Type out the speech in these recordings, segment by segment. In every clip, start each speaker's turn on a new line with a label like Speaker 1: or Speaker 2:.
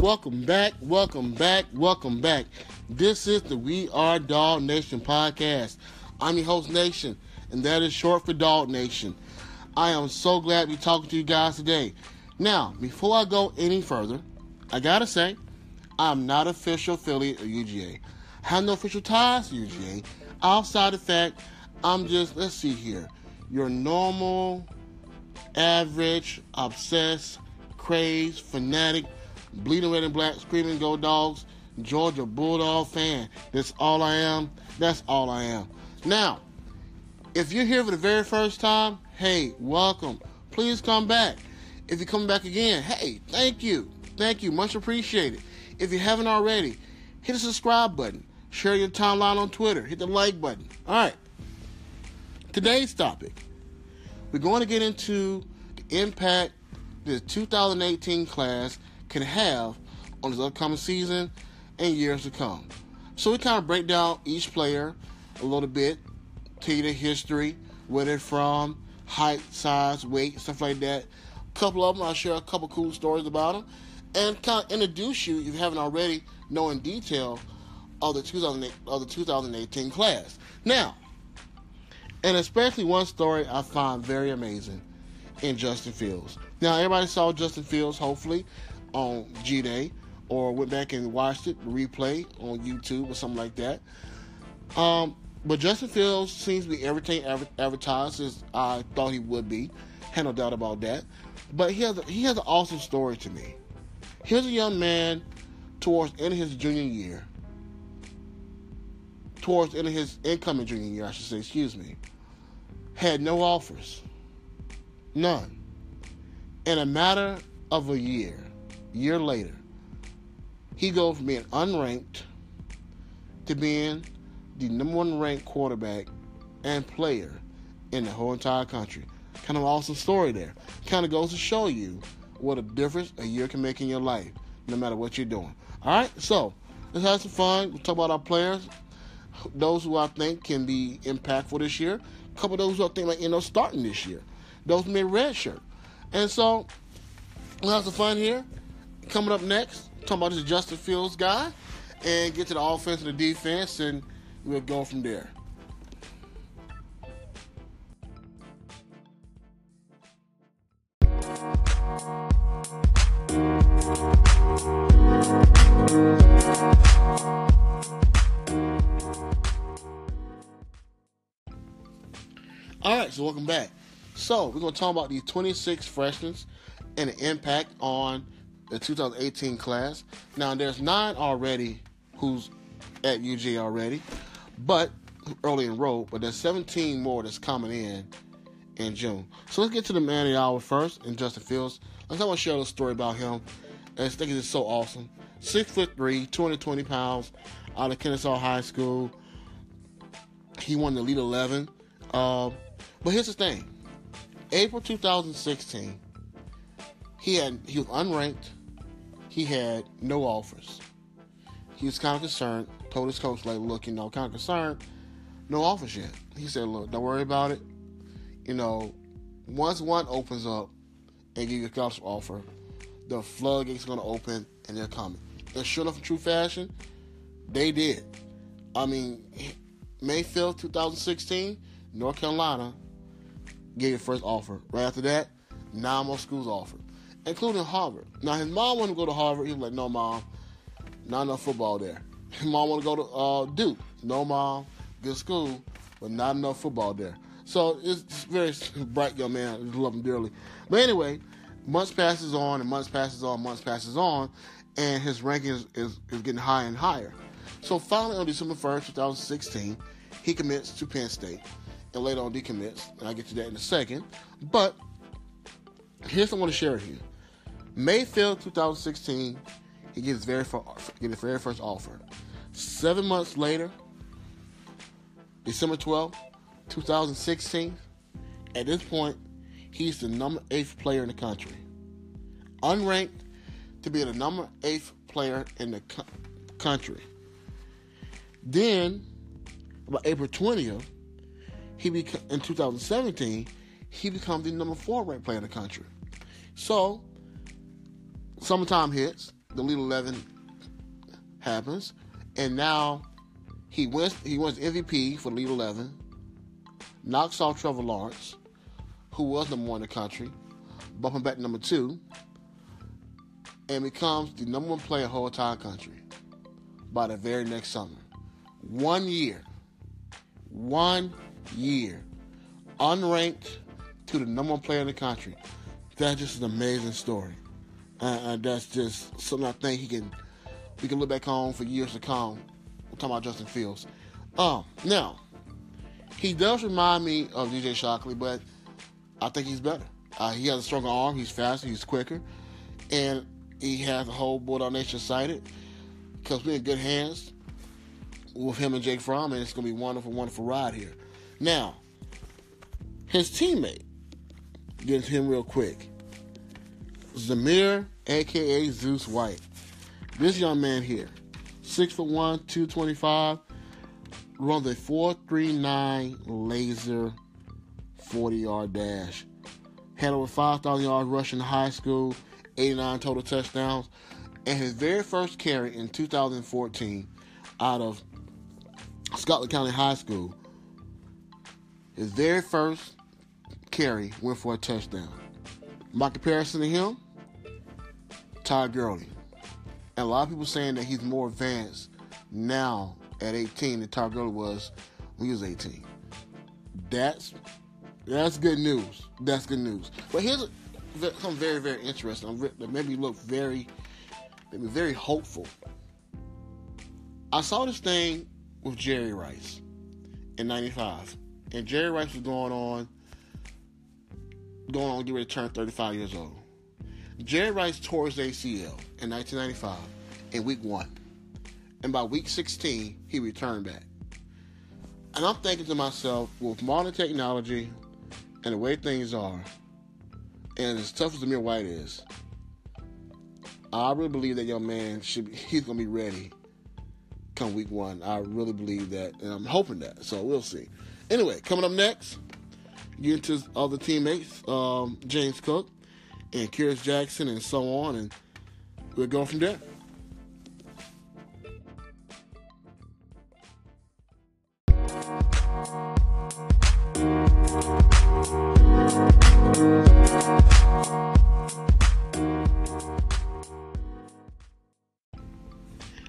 Speaker 1: Welcome back, welcome back, welcome back. This is the We Are Dog Nation podcast. I'm your host, Nation, and that is short for Dog Nation. I am so glad to be talking to you guys today. Now, before I go any further, I gotta say, I'm not official affiliate of UGA. I have no official ties to UGA outside the fact I'm just, let's see here, your normal, average, obsessed, crazed, fanatic, bleeding red and black, screaming go dogs, Georgia Bulldog fan. That's all I am. That's all I am. Now, if you're here for the very first time, hey, welcome. Please come back. If you come back again, hey, thank you. Thank you. Much appreciated. If you haven't already, hit the subscribe button. Share your timeline on Twitter. Hit the like button. All right. Today's topic we're going to get into the impact the 2018 class can have on this upcoming season and years to come. So we kind of break down each player a little bit, tell you the history, where they're from, height, size, weight, stuff like that. A couple of them, I'll share a couple cool stories about them, and kind of introduce you, if you haven't already, know in detail of the 2008, of the 2018 class. Now, and especially one story I find very amazing in Justin Fields. Now, everybody saw Justin Fields, hopefully, on G Day or went back and watched it, replay on YouTube or something like that. Um, but Justin Fields seems to be everything advertised as I thought he would be. Had no doubt about that. But he has a, he has an awesome story to me. Here's a young man towards end of his junior year. Towards end of his incoming junior year, I should say, excuse me. Had no offers. None. In a matter of a year, year later, he goes from being unranked to being the number one ranked quarterback and player in the whole entire country. Kind of awesome story there. Kind of goes to show you what a difference a year can make in your life, no matter what you're doing. All right, so let's have some fun. We'll talk about our players, those who I think can be impactful this year, a couple of those who I think might end up starting this year, those may red shirt. And so we'll have some fun here. Coming up next, talking about this Justin Fields guy, and get to the offense and the defense, and we'll go from there. All right, so welcome back. So we're going to talk about these 26 freshmen and the impact on the 2018 class. Now there's nine already who's at UG already, but early enrolled. But there's 17 more that's coming in in June. So let's get to the man of the hour first, and Justin Fields. Let's I want to share a story about him. I think it's so awesome. Six foot three, 220 pounds, out of Kennesaw High School. He won the Elite 11. Uh, but here's the thing: April 2016, he had he was unranked. He had no offers. He was kind of concerned. Told his coach, like, look, you know, kind of concerned. No offers yet. He said, look, don't worry about it. You know, once one opens up and give you a scholarship offer, the floodgates are going to open and they're coming. And sure enough, in true fashion, they did. I mean, May 5th, 2016, North Carolina gave his first offer. Right after that, nine more schools offered, including Harvard. Now his mom wanted to go to Harvard. He was like, "No, mom, not enough football there." His mom wanted to go to uh, Duke. No, mom, good school, but not enough football there. So it's very bright young man. I love him dearly. But anyway, months passes on and months passes on, months passes on, and his ranking is, is, is getting higher and higher. So finally, on December 1st, 2016, he commits to Penn State and later on decommits, and I'll get to that in a second. But here's what I want to share with you. May 5th, 2016, he gets his very first, get his very first offer. Seven months later, December 12th, 2016, at this point, he's the number eighth player in the country. Unranked to be the number eighth player in the co- country. Then, about April 20th, he beca- in 2017 he becomes the number four ranked player in the country. So summertime hits, the Elite Eleven happens, and now he wins. He wins MVP for Elite Eleven. Knocks off Trevor Lawrence, who was number one in the country, bumping back to number two, and becomes the number one player in the whole entire country by the very next summer. One year, one year, unranked to the number one player in the country. That just is an amazing story. Uh, that's just something I think he can we can look back on for years to come. We're talking about Justin Fields. Um, now he does remind me of DJ Shockley, but I think he's better. Uh, he has a stronger arm. He's faster. He's quicker, and he has the whole Bulldog Nation sighted. Because we're in good hands with him and Jake Fromm, and it's going to be a wonderful, wonderful ride here. Now, his teammate, get to him real quick. Zamir, aka Zeus White. This young man here, six foot one, two twenty five, runs a four three nine laser forty yard dash. Had over five thousand yards rushing in high school, eighty nine total touchdowns, and his very first carry in 2014 out of Scotland County High School. His very first carry went for a touchdown. My comparison to him, Todd Gurley. And a lot of people saying that he's more advanced now at 18 than Todd Gurley was when he was 18. That's that's good news. That's good news. But here's something very, very interesting. That made me look very, made me very hopeful. I saw this thing with Jerry Rice in '95, and Jerry Rice was going on going on get ready to turn 35 years old. Jerry Rice tore his ACL in 1995 in week one. And by week 16, he returned back. And I'm thinking to myself, with modern technology and the way things are, and as tough as Zamir White is, I really believe that young man should be, he's gonna be ready come week one. I really believe that, and I'm hoping that. So we'll see. Anyway, coming up next, his other teammates, um, James Cook and Kearis Jackson, and so on, and we'll go from there.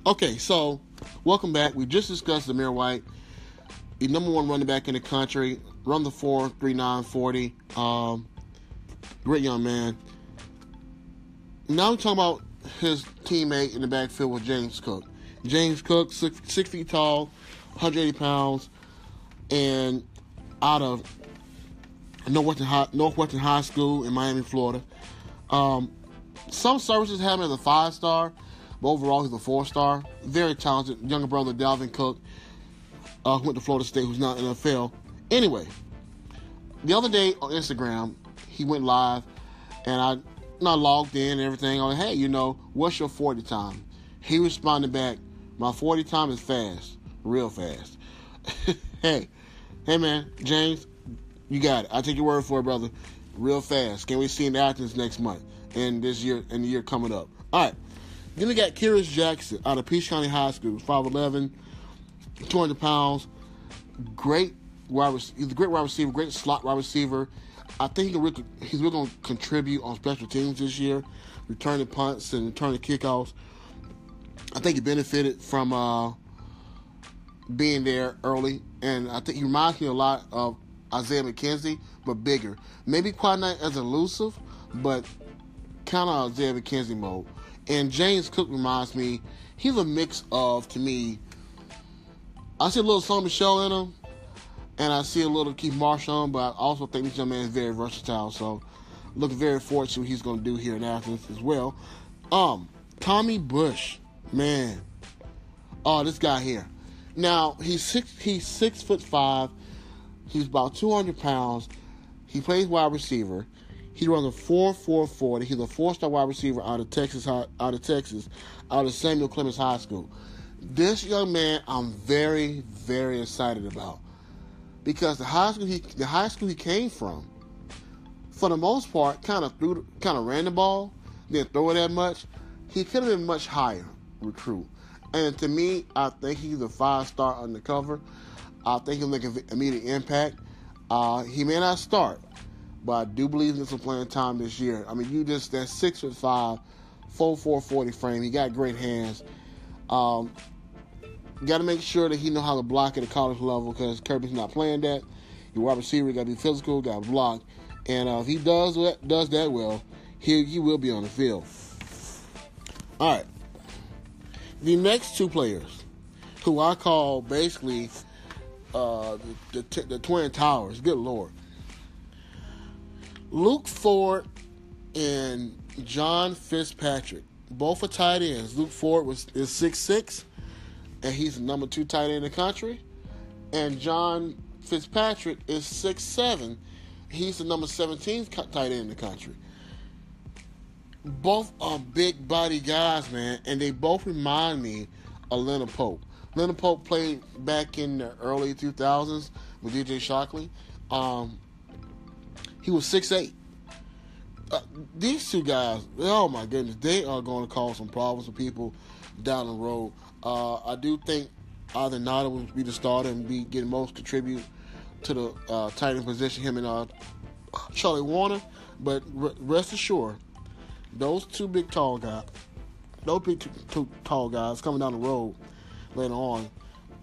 Speaker 1: Okay, so welcome back. We just discussed Zamir White, the number one running back in the country, run the four, three nine forty. Um, great young man. Now I'm talking about his teammate in the backfield with James Cook. James Cook, six, six feet tall, 180 pounds, and out of Northwestern High, Northwestern High School in Miami, Florida. Um, some services have him as a five star, but overall he's a four star. Very talented. Younger brother Dalvin Cook, uh, who went to Florida State, who's not in NFL. Anyway, the other day on Instagram, he went live, and I not logged in and everything. Like, hey, you know, what's your 40 time? He responded back, my 40 time is fast, real fast. hey, hey man, James, you got it. I take your word for it, brother. Real fast. Can we see in Athens next month and this year and the year coming up? All right. Then we got Kearis Jackson out of Peach County High School, 5'11", 200 pounds. Great wide he's a great wide receiver, great slot wide receiver. I think he's really going to contribute on special teams this year, returning punts and returning kickoffs. I think he benefited from uh, being there early, and I think he reminds me a lot of Isaiah McKenzie, but bigger. Maybe quite not as elusive, but kind of Isaiah McKenzie mode. And James Cook reminds me, he's a mix of, to me, I see a little Sony Michel in him, and I see a little Keith Marshall, but I also think this young man is very versatile. So, looking very forward to what he's going to do here in Athens as well. Um, Tommy Bush, man, oh, this guy here. Now he's six. He's six foot five. He's about two hundred pounds. He plays wide receiver. He runs a four four forty. He's a four star wide receiver out of Texas. Out of Texas, out of Samuel Clemens High School. This young man, I'm very very excited about because the high school he the high school he came from, for the most part, kind of threw kind of ran the ball, didn't throw it that much. he could have been much higher recruit. And to me, I think he's a five star undercover. I think he'll make an immediate impact. Uh, he may not start, but I do believe in some playing time this year. I mean, you just that six foot five, full four forty frame. He got great hands. Um, got to make sure that he know how to block at a college level because Kirby's not playing that. Your wide receiver got to be physical, got to block, and uh, if he does that, does that well, he he will be on the field. All right, the next two players, who I call basically uh, the, the, the Twin Towers. Good lord, Luke Ford and John Fitzpatrick, both are tight ends. Luke Ford was is six six, and he's the number two tight end in the country, and John Fitzpatrick is six seven. He's the number 17th tight end in the country. Both are big body guys, man, and they both remind me of Leonard Pope. Leonard Pope played back in the early 2000s with DJ Shockley. Um, he was six eight. Uh, these two guys, oh my goodness, they are going to cause some problems for people down the road. Uh, I do think Isaac Nauta will be the starter and be getting most contribute to the uh, tight end position, him and uh, Charlie Woerner. But rest assured, those two big tall guys, those big two, two tall guys coming down the road later on,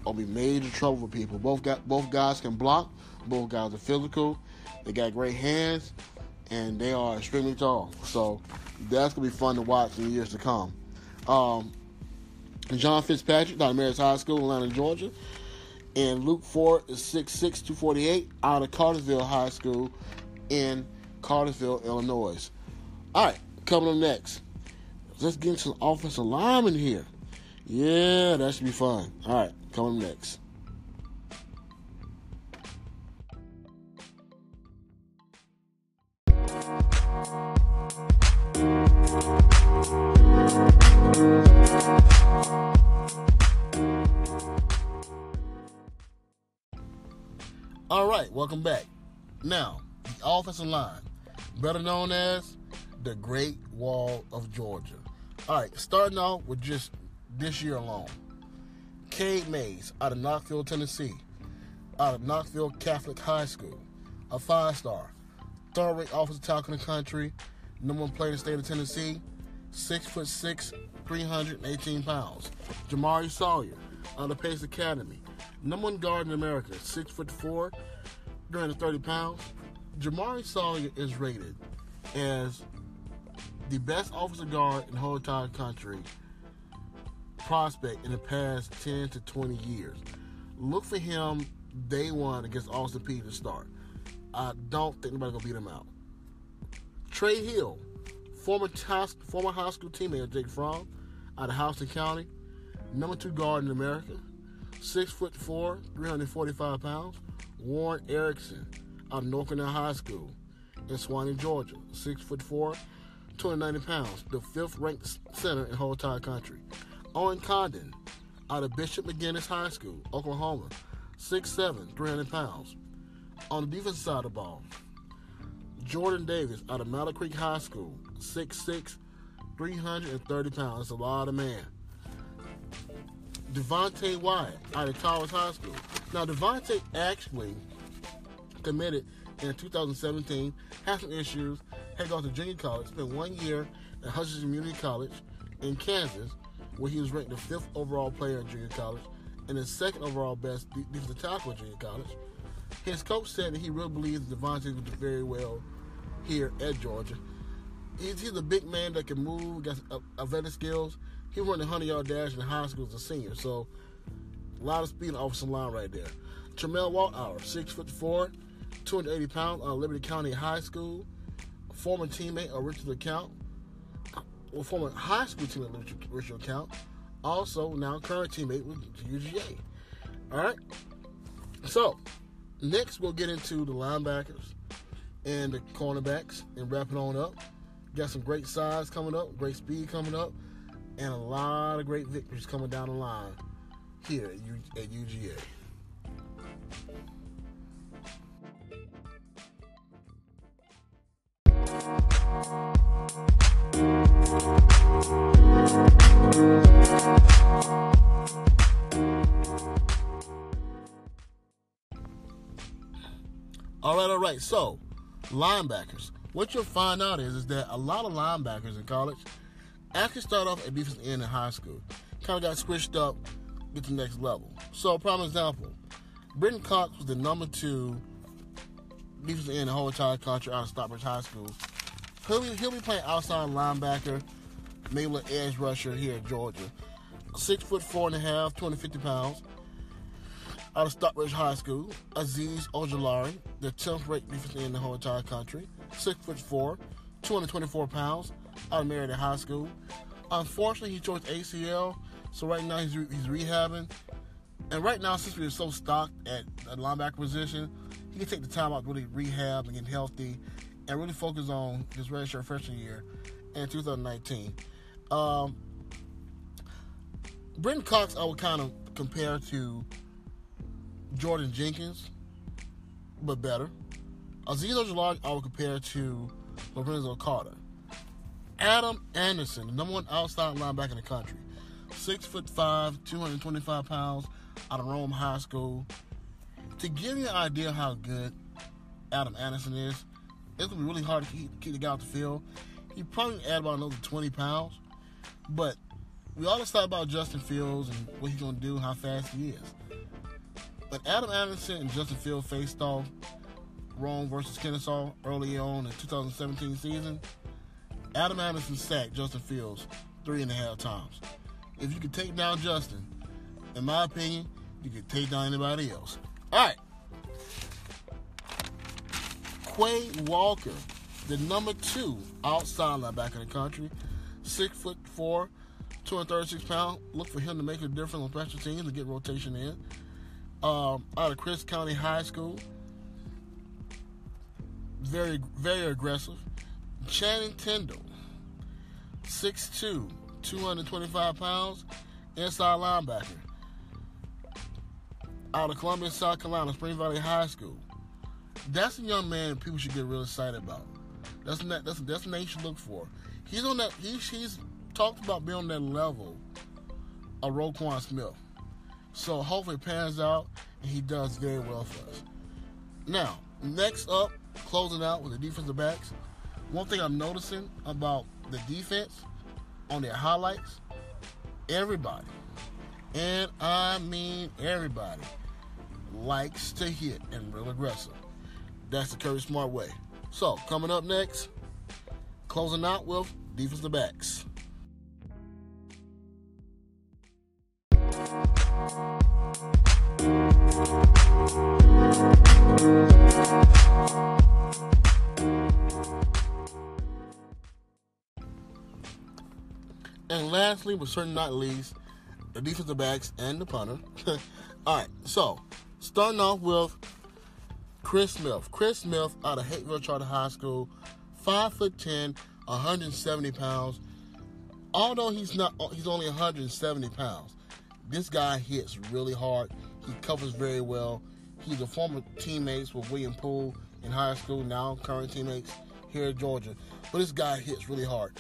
Speaker 1: will be major trouble for people. Both got both guys can block. Both guys are physical. They got great hands, and they are extremely tall. So that's gonna be fun to watch in years to come. Um, John Fitzpatrick, out of Marist High School, Atlanta, Georgia. And Luke Ford is 6'6", 248, out of Cartersville High School in Cartersville, Illinois. All right, coming up next. Let's get into offensive linemen here. Yeah, that should be fun. All right, coming up next. All right, welcome back. Now, the offensive line, better known as the Great Wall of Georgia. All right, starting off with just this year alone. Cade Mays out of Knoxville, Tennessee, out of Knoxville Catholic High School, a five star, third rate offensive tackle in the country, number one player in the state of Tennessee, six foot six, 318 pounds. Jamaree Salyer out of Pace Academy, number one guard in America, six foot four, 330 pounds. Jamaree Salyer is rated as the best offensive guard in the whole entire country prospect in the past 10 to 20 years. Look for him day one against Austin Peay to start. I don't think anybody's gonna beat him out. Trey Hill, former former high school teammate of Jake Fromm, out of Houston County, number two guard in America, six foot four, 345 pounds. Warren Ericson, out of North Carolina High School in Suwanee, Georgia, six foot four, 290 pounds, the fifth ranked center in whole entire country. Owen Condon, out of Bishop McGuinness High School, Oklahoma, 6'7, 300 pounds. On the defensive side of the ball, Jordan Davis out of Mallard Creek High School, 6'6, 330 pounds. That's a lot of man. Devonte Wyatt out of Towers High School. Now, Devonte actually committed in 2017, had some issues, had gone to junior college, spent one year at Hutchinson Community College in Kansas, where he was ranked the fifth overall player in junior college and the second overall best defensive tackle in junior college. His coach said that he really believes Devonte would do very well here at Georgia. He's, he's a big man that can move, got athletic skills. He run the 100 yard dash in high school as a senior, so a lot of speed off some line right there. Tramel Walthour, uh, 6 foot 4, 280 pounds, of Liberty County High School, former teammate of Richard LeCounte, well, former high school teammate of Richard LeCounte, also now current teammate with UGA. All right. So next we'll get into the linebackers and the cornerbacks and wrap it on up. Got some great size coming up, great speed coming up, and a lot of great victories coming down the line here at, U- at UGA. All right, all right. So, linebackers. What you'll find out is, is that a lot of linebackers in college – actually start off at defensive end in high school. Kind of got switched up, to the next level. So, prime example, Brenton Cox was the number two defensive end in the whole entire country out of Stockbridge High School. He'll be, he'll be playing outside linebacker, maybe an edge rusher here at Georgia. Six foot four and a half, 250 pounds. Out of Stockbridge High School, Azeez Ojulari, the 10th ranked defensive end in the whole entire country. Six foot four, 224 pounds, out of Marietta High School. Unfortunately, he chose ACL, so right now he's, re- he's rehabbing. And right now, since we're so stocked at the linebacker position, he can take the time out to really rehab and get healthy and really focus on his redshirt freshman year in 2019. Um, Cox, I would kind of compare to Jordan Jenkins, but better. Azeez Ojulari, I would compare to Lorenzo Carter. Adam Anderson, the number one outside linebacker in the country. Six foot five, 225 pounds, out of Rome High School. To give you an idea how good Adam Anderson is, it's gonna be really hard to keep, keep the guy off the field. He probably add about another 20 pounds, but we always talk about Justin Fields and what he's gonna do, how fast he is. But Adam Anderson and Justin Fields faced off Rome versus Kennesaw early on in 2017 season, Adam Anderson sacked Justin Fields three and a half times. If you could take down Justin, in my opinion, you could take down anybody else. All right. Quay Walker, the number two outside linebacker in the country, six foot four, 236 pounds. Look for him to make a difference on special teams and get rotation in. Um, out of Harris County High School, very very aggressive. Channing Tindall, 6'2", 225 pounds, inside linebacker. Out of Columbia, South Carolina, Spring Valley High School. That's a young man people should get real excited about. That's not, that's that's the name you should look for. He's on that. He's he's talked about being on that level of Roquan Smith. So hopefully it pans out and he does very well for us. Now, next up, closing out with the defensive backs. One thing I'm noticing about the defense on their highlights, everybody, and I mean everybody, likes to hit and real aggressive. That's the Kirby Smart way. So, coming up next, closing out with defensive backs. Lastly, but certainly not least, the defensive backs and the punter. All right, so starting off with Chris Smith. Chris Smith out of Hapeville Charter High School, five foot ten, 170 pounds. Although he's not, he's only 170 pounds. This guy hits really hard. He covers very well. He's a former teammates with William Poole in high school, now current teammates here at Georgia. But this guy hits really hard.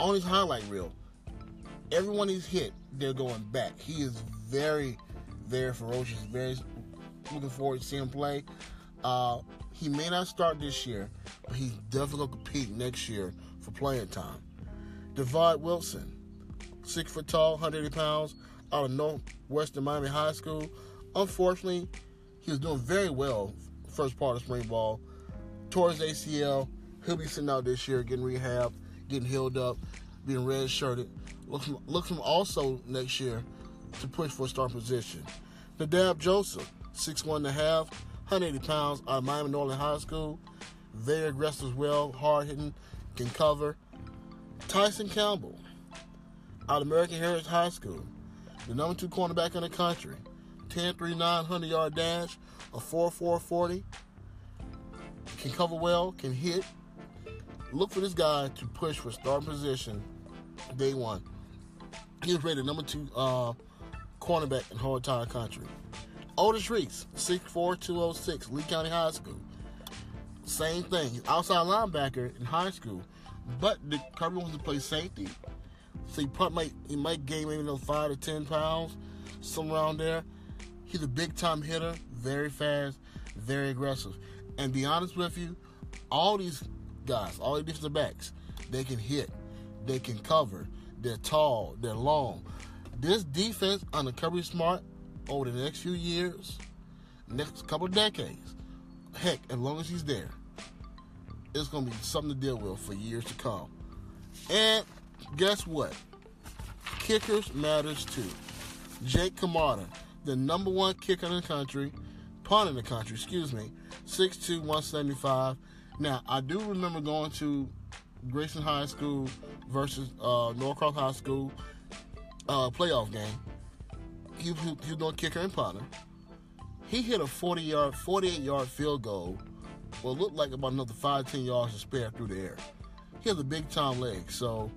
Speaker 1: On his highlight reel, everyone he's hit, they're going back. He is very, very ferocious. Very looking forward to seeing him play. Uh, he may not start this year, but he's definitely going to compete next year for playing time. Divaad Wilson, six foot tall, 180 pounds, out of Northwestern Miami High School. Unfortunately, he was doing very well first part of spring ball. Towards ACL, he'll be sitting out this year, getting rehab, getting healed up, being red Look look from also next year to push for a start position. Nadab Joseph, six one and a half, 180 pounds, out of Miami Norland High School. Very aggressive as well, hard hitting, can cover. Tyson Campbell, out of American Heritage High School, the number two cornerback in the country. 10 3 900 yard dash, a 4 4 40. Can cover well, can hit. Look for this guy to push for starting position day one. He was rated number two uh, cornerback in whole entire country. Otis Reese, 6'4", 206, Lee County High School. Same thing. Outside linebacker in high school, but the Kirby wants to play safety. So he probably might he might gain maybe another five to ten pounds, somewhere around there. He's a big time hitter, very fast, very aggressive. And be honest with you, all these guys, all these defensive backs, they can hit, they can cover, they're tall, they're long. This defense under Kirby Smart over the next few years, next couple decades, heck, as long as he's there, it's going to be something to deal with for years to come. And guess what? Kickers matters too. Jake Camarda, the number one kicker in the country, punt in the country, excuse me, 6'2", 175. Now, I do remember going to Grayson High School versus uh, Norcross High School uh, playoff game. He, he, he was doing kicker and punter. He hit a 40 yard, 48 yard field goal. Well, looked like about another 5, 10 yards to spare through the air. He has a big time leg, so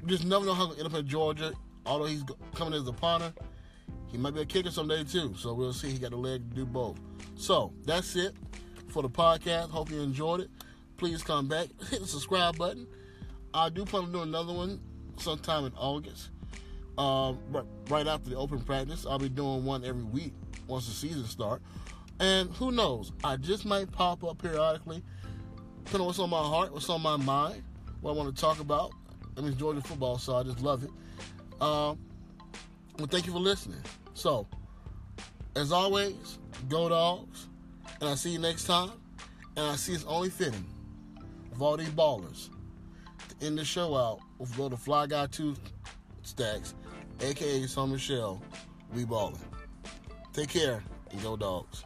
Speaker 1: you just never know how to end up in Georgia. Although he's coming as a punter, he might be a kicker someday too. So we'll see. He got the leg to do both. So that's it for the podcast. Hope you enjoyed it. Please come back. Hit the subscribe button. I do plan to do another one sometime in August. Um, right after the open practice, I'll be doing one every week once the season starts. And who knows? I just might pop up periodically, depending on what's on my heart, what's on my mind, what I want to talk about. I mean, Georgia football, so I just love it. Um, well, thank you for listening. So, as always, go dogs, and I'll see you next time. And I see it's only fitting of all these ballers end the show out with go to Fly Guy Two Stacks, aka Summer Michelle. We ballin'. Take care and go dogs.